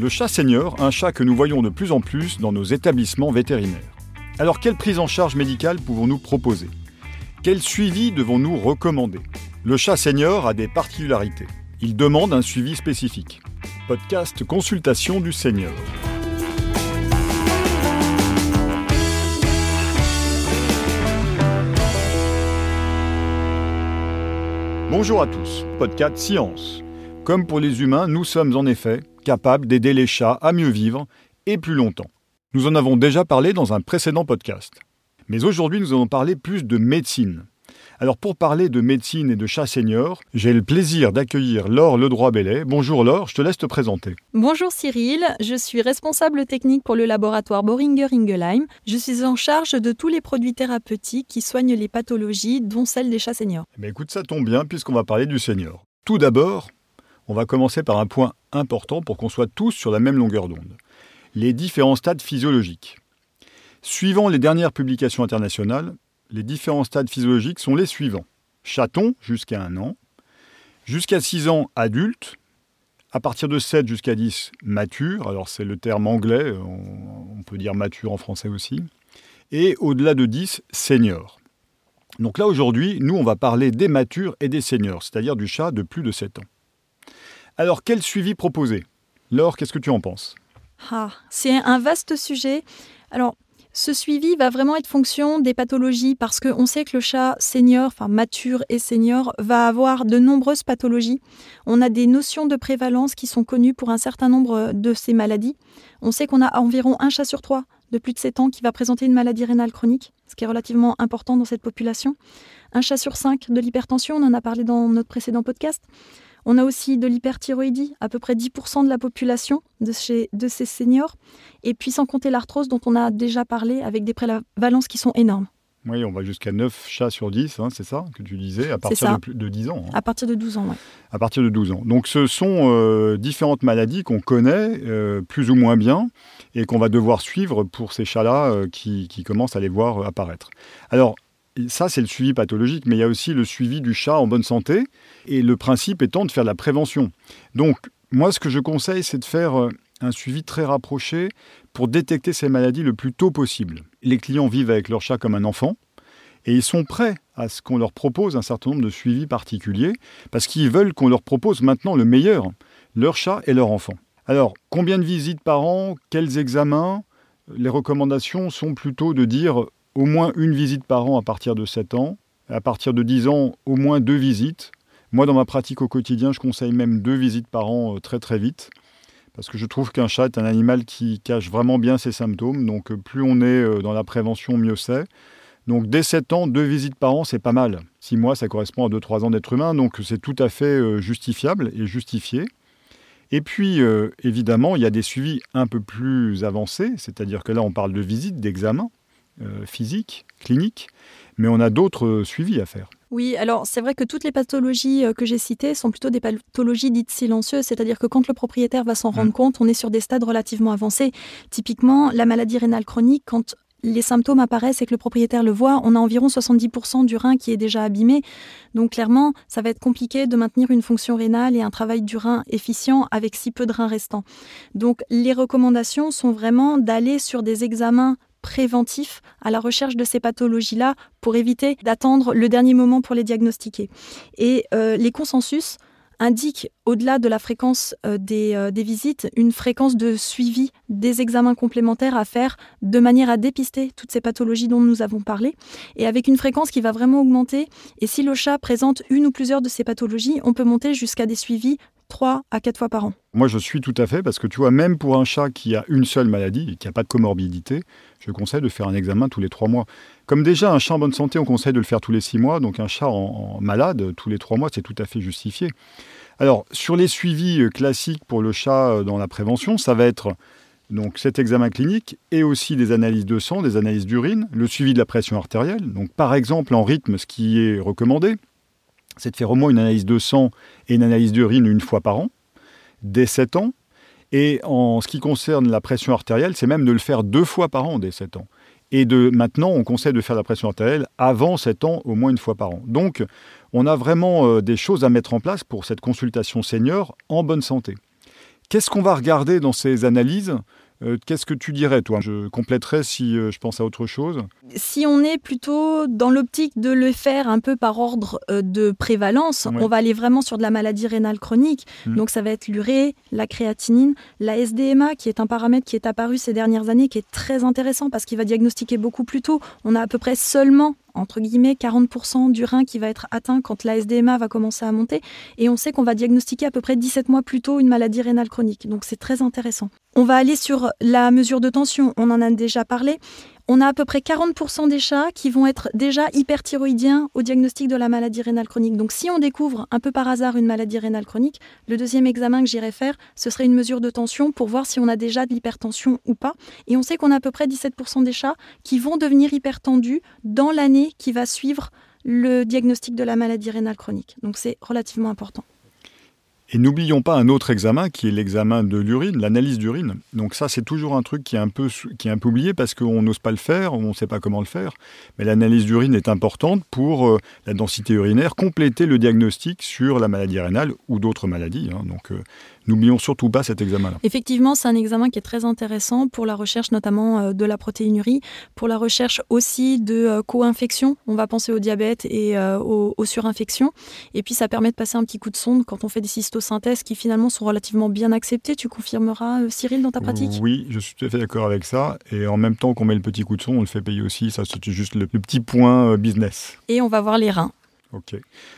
Le chat senior, un chat que nous voyons de plus en plus dans nos établissements vétérinaires. Alors quelle prise en charge médicale pouvons-nous proposer? Quel suivi devons-nous recommander? Le chat senior a des particularités. Il demande un suivi spécifique. Podcast Consultation du senior. Bonjour à tous, podcast Science. Comme pour les humains, nous sommes en effet capables d'aider les chats à mieux vivre et plus longtemps. Nous en avons déjà parlé dans un précédent podcast. Mais aujourd'hui, nous allons parler plus de médecine. Alors pour parler de médecine et de chats seniors, j'ai le plaisir d'accueillir Laure Ledroit-Bellet. Bonjour Laure, je te laisse te présenter. Bonjour Cyril, je suis responsable technique pour le laboratoire Boehringer-Ingelheim. Je suis en charge de tous les produits thérapeutiques qui soignent les pathologies, dont celle des chats seniors. Mais eh écoute, ça tombe bien puisqu'on va parler du senior. Tout d'abord, on va commencer par un point important pour qu'on soit tous sur la même longueur d'onde. Les différents stades physiologiques. Suivant les dernières publications internationales, les différents stades physiologiques sont les suivants. Chaton jusqu'à 1 an, jusqu'à 6 ans adulte, à partir de 7 jusqu'à 10 mature, alors c'est le terme anglais, on, peut dire mature en français aussi, et au-delà de 10 senior. Donc là aujourd'hui, nous on va parler des matures et des seniors, c'est-à-dire du chat de plus de 7 ans. Alors quel suivi proposer? Laure, qu'est-ce que tu en penses? Ah, C'est un vaste sujet. Alors ce suivi va vraiment être fonction des pathologies parce qu'on sait que le chat senior, enfin mature et senior, va avoir de nombreuses pathologies. On a des notions de prévalence qui sont connues pour un certain nombre de ces maladies. On sait qu'on a environ un chat sur trois de plus de 7 ans qui va présenter une maladie rénale chronique, ce qui est relativement important dans cette population. Un chat sur cinq de l'hypertension, on en a parlé dans notre précédent podcast. On a aussi de l'hyperthyroïdie, à peu près 10% de la population de, chez, de ces seniors. Et puis sans compter l'arthrose dont on a déjà parlé avec des prévalences qui sont énormes. Oui, on va jusqu'à 9 chats sur 10, hein, c'est ça que tu disais, à partir de, de, 10 ans. Hein. À partir de 12 ans, oui. À partir de 12 ans. Donc ce sont euh, différentes maladies qu'on connaît euh, plus ou moins bien et qu'on va devoir suivre pour ces chats-là euh, qui, qui, commencent à les voir apparaître. Alors, ça, c'est le suivi pathologique, mais il y a aussi le suivi du chat en bonne santé, et le principe étant de faire de la prévention. Donc, moi, ce que je conseille, c'est de faire euh, un suivi très rapproché pour détecter ces maladies le plus tôt possible. Les clients vivent avec leur chat comme un enfant, et ils sont prêts à ce qu'on leur propose un certain nombre de suivis particuliers, parce qu'ils veulent qu'on leur propose maintenant le meilleur, leur chat et leur enfant. Alors, combien de visites par an? Quels examens? Les recommandations sont plutôt de dire au moins une visite par an à partir de 7 ans. À partir de 10 ans, au moins deux visites. Moi, dans ma pratique au quotidien, je conseille même deux visites par an euh, très très vite. Parce que je trouve qu'un chat est un animal qui cache vraiment bien ses symptômes. Donc euh, plus on est euh, dans la prévention, mieux c'est. Donc dès 7 ans, deux visites par an, c'est pas mal. 6 mois, ça correspond à 2-3 ans d'être humain. Donc c'est tout à fait justifiable et justifié. Et puis, évidemment, il y a des suivis un peu plus avancés. C'est-à-dire que là, on parle de visites, d'examens. Euh, physique, clinique, mais on a d'autres euh, suivis à faire. Oui, alors c'est vrai que toutes les pathologies euh, que j'ai citées sont plutôt des pathologies dites silencieuses, c'est-à-dire que quand le propriétaire va s'en rendre mmh. compte, on est sur des stades relativement avancés. Typiquement, la maladie rénale chronique, quand les symptômes apparaissent et que le propriétaire le voit, on a environ 70% du rein qui est déjà abîmé. Donc clairement, ça va être compliqué de maintenir une fonction rénale et un travail du rein efficient avec si peu de rein restant. Donc les recommandations sont vraiment d'aller sur des examens préventif à la recherche de ces pathologies-là pour éviter d'attendre le dernier moment pour les diagnostiquer. Et euh, les consensus indiquent, au-delà de la fréquence euh, des, euh, des, visites, une fréquence de suivi des examens complémentaires à faire de manière à dépister toutes ces pathologies dont nous avons parlé, et avec une fréquence qui va vraiment augmenter. Et si le chat présente une ou plusieurs de ces pathologies, on peut monter jusqu'à des suivis 3 à 4 fois par an. Moi, je suis tout à fait, parce que tu vois, même pour un chat qui a une seule maladie qui n'a pas de comorbidité, je conseille de faire un examen tous les 3 mois. Comme déjà, un chat en bonne santé, on conseille de le faire tous les 6 mois, donc un chat en, malade, tous les 3 mois, c'est tout à fait justifié. Alors, sur les suivis euh, classiques pour le chat euh, dans la prévention, ça va être cet examen clinique et aussi des analyses de sang, des analyses d'urine, le suivi de la pression artérielle. Donc, par exemple, en rythme, ce qui est recommandé, c'est de faire au moins une analyse de sang et une analyse d'urine une fois par an, dès 7 ans. Et en ce qui concerne la pression artérielle, c'est même de le faire deux fois par an dès 7 ans. Et de maintenant, on conseille de faire la pression artérielle avant 7 ans, au moins une fois par an. Donc, on a vraiment euh, des choses à mettre en place pour cette consultation senior en bonne santé. Qu'est-ce qu'on va regarder dans ces analyses? Qu'est-ce que tu dirais, toi? Je compléterais si euh, je pense à autre chose. Si on est plutôt dans l'optique de le faire un peu par ordre euh, de prévalence, on va aller vraiment sur de la maladie rénale chronique. Hmm. Donc ça va être l'urée, la créatinine, la SDMA, qui est un paramètre qui est apparu ces dernières années, qui est très intéressant parce qu'il va diagnostiquer beaucoup plus tôt. On a à peu près seulement entre guillemets 40% du rein qui va être atteint quand la SDMA va commencer à monter. Et on sait qu'on va diagnostiquer à peu près 17 mois plus tôt une maladie rénale chronique. Donc c'est très intéressant. On va aller sur la mesure de tension, on en a déjà parlé on a à peu près 40% des chats qui vont être déjà hyperthyroïdiens au diagnostic de la maladie rénale chronique. Donc si on découvre un peu par hasard une maladie rénale chronique, le deuxième examen que j'irai faire, ce serait une mesure de tension pour voir si on a déjà de l'hypertension ou pas. Et on sait qu'on a à peu près 17% des chats qui vont devenir hypertendus dans l'année qui va suivre le diagnostic de la maladie rénale chronique. Donc c'est relativement important. Et n'oublions pas un autre examen qui est l'examen de l'urine, l'analyse d'urine. Donc ça, c'est toujours un truc qui est un peu, qui est un peu oublié parce qu'on n'ose pas le faire, on ne sait pas comment le faire. Mais l'analyse d'urine est importante pour euh, la densité urinaire, compléter le diagnostic sur la maladie rénale ou d'autres maladies. Hein. Euh, N'oublions surtout pas cet examen-là. Effectivement, c'est un examen qui est très intéressant pour la recherche notamment euh, de la protéinurie, pour la recherche aussi de euh, co-infections. On va penser au diabète et euh, aux, surinfections. Et puis ça permet de passer un petit coup de sonde quand on fait des cystosynthèses qui finalement sont relativement bien acceptées. Tu confirmeras, Cyril, dans ta pratique? Oui, je suis tout à fait d'accord avec ça. Et en même temps qu'on met le petit coup de sonde, on le fait payer aussi. Ça, c'est juste le petit point business. Et on va voir les reins. Ok.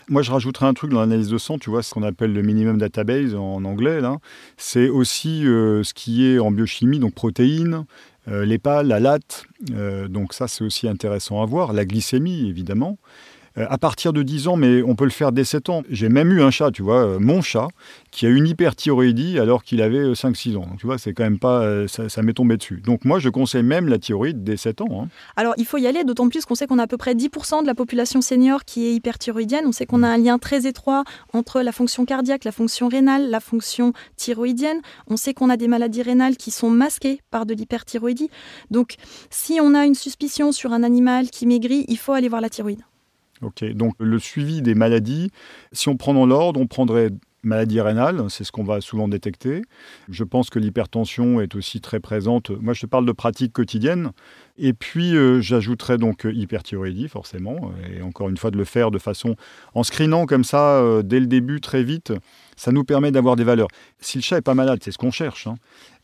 Moi, je rajouterai un truc dans l'analyse de sang, tu vois, ce qu'on appelle le minimum database en anglais, là. C'est aussi euh, ce qui est en biochimie, donc protéines, euh, la latte. Euh, donc ça, c'est aussi intéressant à voir. La glycémie, évidemment. Euh, à partir de 10 ans, mais on peut le faire dès 7 ans. J'ai même eu un chat, tu vois, euh, mon chat, qui a une hyperthyroïdie alors qu'il avait 5-6 euh, ans. Tu vois, c'est quand même pas. Ça, m'est tombé dessus. Donc, moi, je conseille même la thyroïde dès 7 ans. Hein. Alors, il faut y aller, d'autant plus qu'on sait qu'on a à peu près 10% de la population senior qui est hyperthyroïdienne. On sait qu'on a un lien très étroit entre la fonction cardiaque, la fonction rénale, la fonction thyroïdienne. On sait qu'on a des maladies rénales qui sont masquées par de l'hyperthyroïdie. Donc, si on a une suspicion sur un animal qui maigrit, il faut aller voir la thyroïde. Ok, donc le suivi des maladies, si on prend dans l'ordre, on prendrait maladie rénale, c'est ce qu'on va souvent détecter. Je pense que l'hypertension est aussi très présente. Moi, je te parle de pratiques quotidiennes. Et puis, euh, j'ajouterais donc euh, hyperthyroïdie, forcément. Et encore une fois, de le faire de façon. en screenant comme ça, euh, dès le début, très vite, ça nous permet d'avoir des valeurs. Si le chat n'est pas malade, c'est ce qu'on cherche. Hein.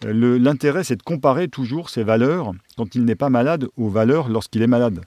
L'intérêt, c'est de comparer toujours ses valeurs quand il n'est pas malade aux valeurs lorsqu'il est malade.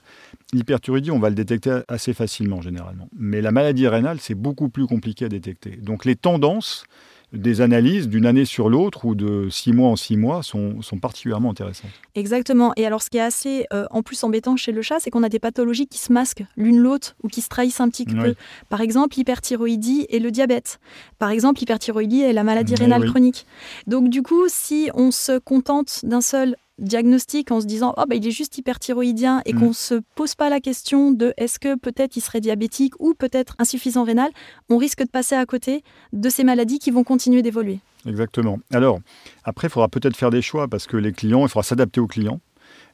L'hyperthyroïdie, on va le détecter assez facilement généralement. Mais la maladie rénale, c'est beaucoup plus compliqué à détecter. Donc les tendances des analyses d'une année sur l'autre ou de six mois en six mois sont, particulièrement intéressantes. Exactement. Et alors ce qui est assez euh, en plus embêtant chez le chat, c'est qu'on a des pathologies qui se masquent l'une l'autre ou qui se trahissent un petit peu. Par exemple, l'hyperthyroïdie et le diabète. Par exemple, l'hyperthyroïdie et la maladie rénale chronique. Donc du coup, si on se contente d'un seul diagnostic en se disant oh, bah, il est juste hyperthyroïdien et mm. qu'on ne se pose pas la question de est-ce que peut-être il serait diabétique ou peut-être insuffisant rénal, on risque de passer à côté de ces maladies qui vont continuer d'évoluer. Exactement. Alors, après, il faudra peut-être faire des choix parce que les clients, il faudra s'adapter aux clients.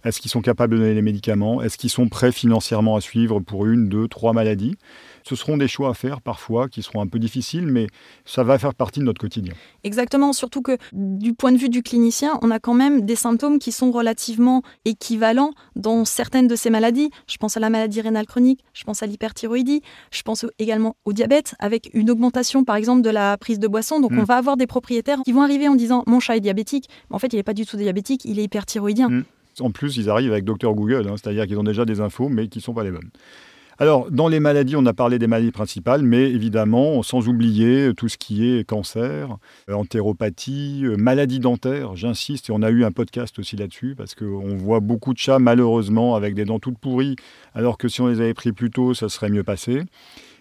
Est-ce qu'ils sont capables de donner les médicaments? Est-ce qu'ils sont prêts financièrement à suivre pour une, deux, trois maladies? Ce seront des choix à faire parfois qui seront un peu difficiles, mais ça va faire partie de notre quotidien. Exactement, surtout que du point de vue du clinicien, on a quand même des symptômes qui sont relativement équivalents dans certaines de ces maladies. Je pense à la maladie rénale chronique, je pense à l'hyperthyroïdie, je pense également au diabète, avec une augmentation par exemple de la prise de boisson. Donc mm. on va avoir des propriétaires qui vont arriver en disant mon chat est diabétique, mais en fait il n'est pas du tout diabétique, il est hyperthyroïdien. Mm. En plus, ils arrivent avec Docteur Google, hein, c'est-à-dire qu'ils ont déjà des infos, mais qui ne sont pas les bonnes. Alors, dans les maladies, on a parlé des maladies principales, mais évidemment, sans oublier tout ce qui est cancer, euh, entéropathie, euh, maladie dentaire, j'insiste, et on a eu un podcast aussi là-dessus, parce qu'on voit beaucoup de chats, malheureusement, avec des dents toutes pourries, alors que si on les avait pris plus tôt, ça serait mieux passé.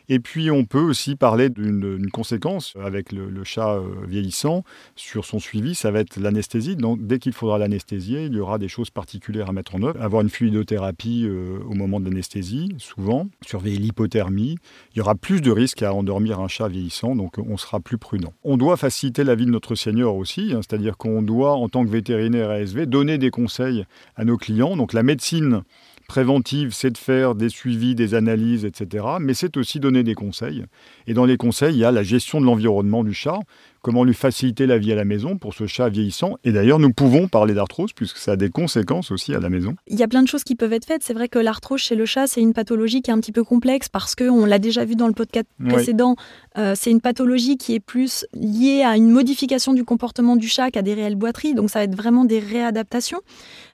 Et puis on peut aussi parler d'une conséquence avec le, chat euh, vieillissant sur son suivi, ça va être l'anesthésie. Donc dès qu'il faudra l'anesthésier, il y aura des choses particulières à mettre en œuvre. Avoir une fluidothérapie euh, au moment de l'anesthésie, souvent, surveiller l'hypothermie. Il y aura plus de risques à endormir un chat vieillissant, donc on sera plus prudent. On doit faciliter la vie de notre seigneur aussi, hein, c'est-à-dire qu'on doit, en tant que vétérinaire ASV, donner des conseils à nos clients. Donc la médecine Préventive, c'est de faire des suivis, des analyses, etc. Mais c'est aussi donner des conseils. Et dans les conseils, il y a la gestion de l'environnement du chat, comment lui faciliter la vie à la maison pour ce chat vieillissant. Et d'ailleurs, nous pouvons parler d'arthrose puisque ça a des conséquences aussi à la maison. Il y a plein de choses qui peuvent être faites. C'est vrai que l'arthrose chez le chat, c'est une pathologie qui est un petit peu complexe parce qu'on l'a déjà vu dans le podcast précédent. Euh, c'est une pathologie qui est plus liée à une modification du comportement du chat qu'à des réelles boiteries. Donc ça va être vraiment des réadaptations.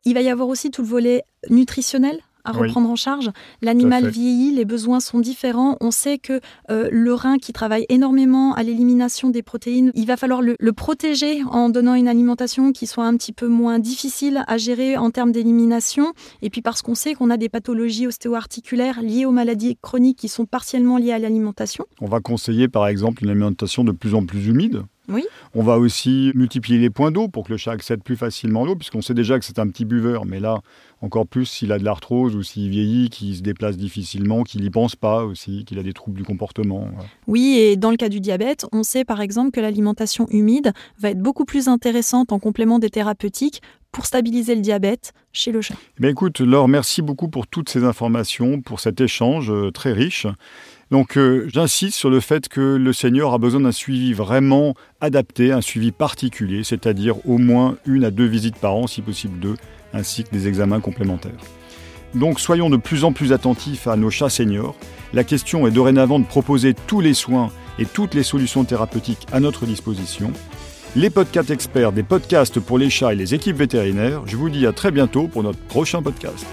Il va y avoir aussi tout le volet nutritionnel à reprendre en charge. L'animal vieillit, les besoins sont différents. On sait que euh, le rein qui travaille énormément à l'élimination des protéines, il va falloir le, protéger en donnant une alimentation qui soit un petit peu moins difficile à gérer en termes d'élimination. Et puis parce qu'on sait qu'on a des pathologies ostéo-articulaires liées aux maladies chroniques qui sont partiellement liées à l'alimentation. On va conseiller par exemple une alimentation de plus en plus humide oui. On va aussi multiplier les points d'eau pour que le chat accède plus facilement à l'eau, puisqu'on sait déjà que c'est un petit buveur, mais là, encore plus s'il a de l'arthrose ou s'il vieillit, qu'il se déplace difficilement, qu'il n'y pense pas aussi, qu'il a des troubles du comportement. Oui, et dans le cas du diabète, on sait par exemple que l'alimentation humide va être beaucoup plus intéressante en complément des thérapeutiques pour stabiliser le diabète chez le chat. Mais eh écoute, Laure, merci beaucoup pour toutes ces informations, pour cet échange euh, très riche. Donc euh, j'insiste sur le fait que le senior a besoin d'un suivi vraiment adapté, un suivi particulier, c'est-à-dire au moins une à deux visites par an, si possible deux, ainsi que des examens complémentaires. Donc soyons de plus en plus attentifs à nos chats seniors. La question est dorénavant de proposer tous les soins et toutes les solutions thérapeutiques à notre disposition. Les podcasts experts des podcasts pour les chats et les équipes vétérinaires, je vous dis à très bientôt pour notre prochain podcast.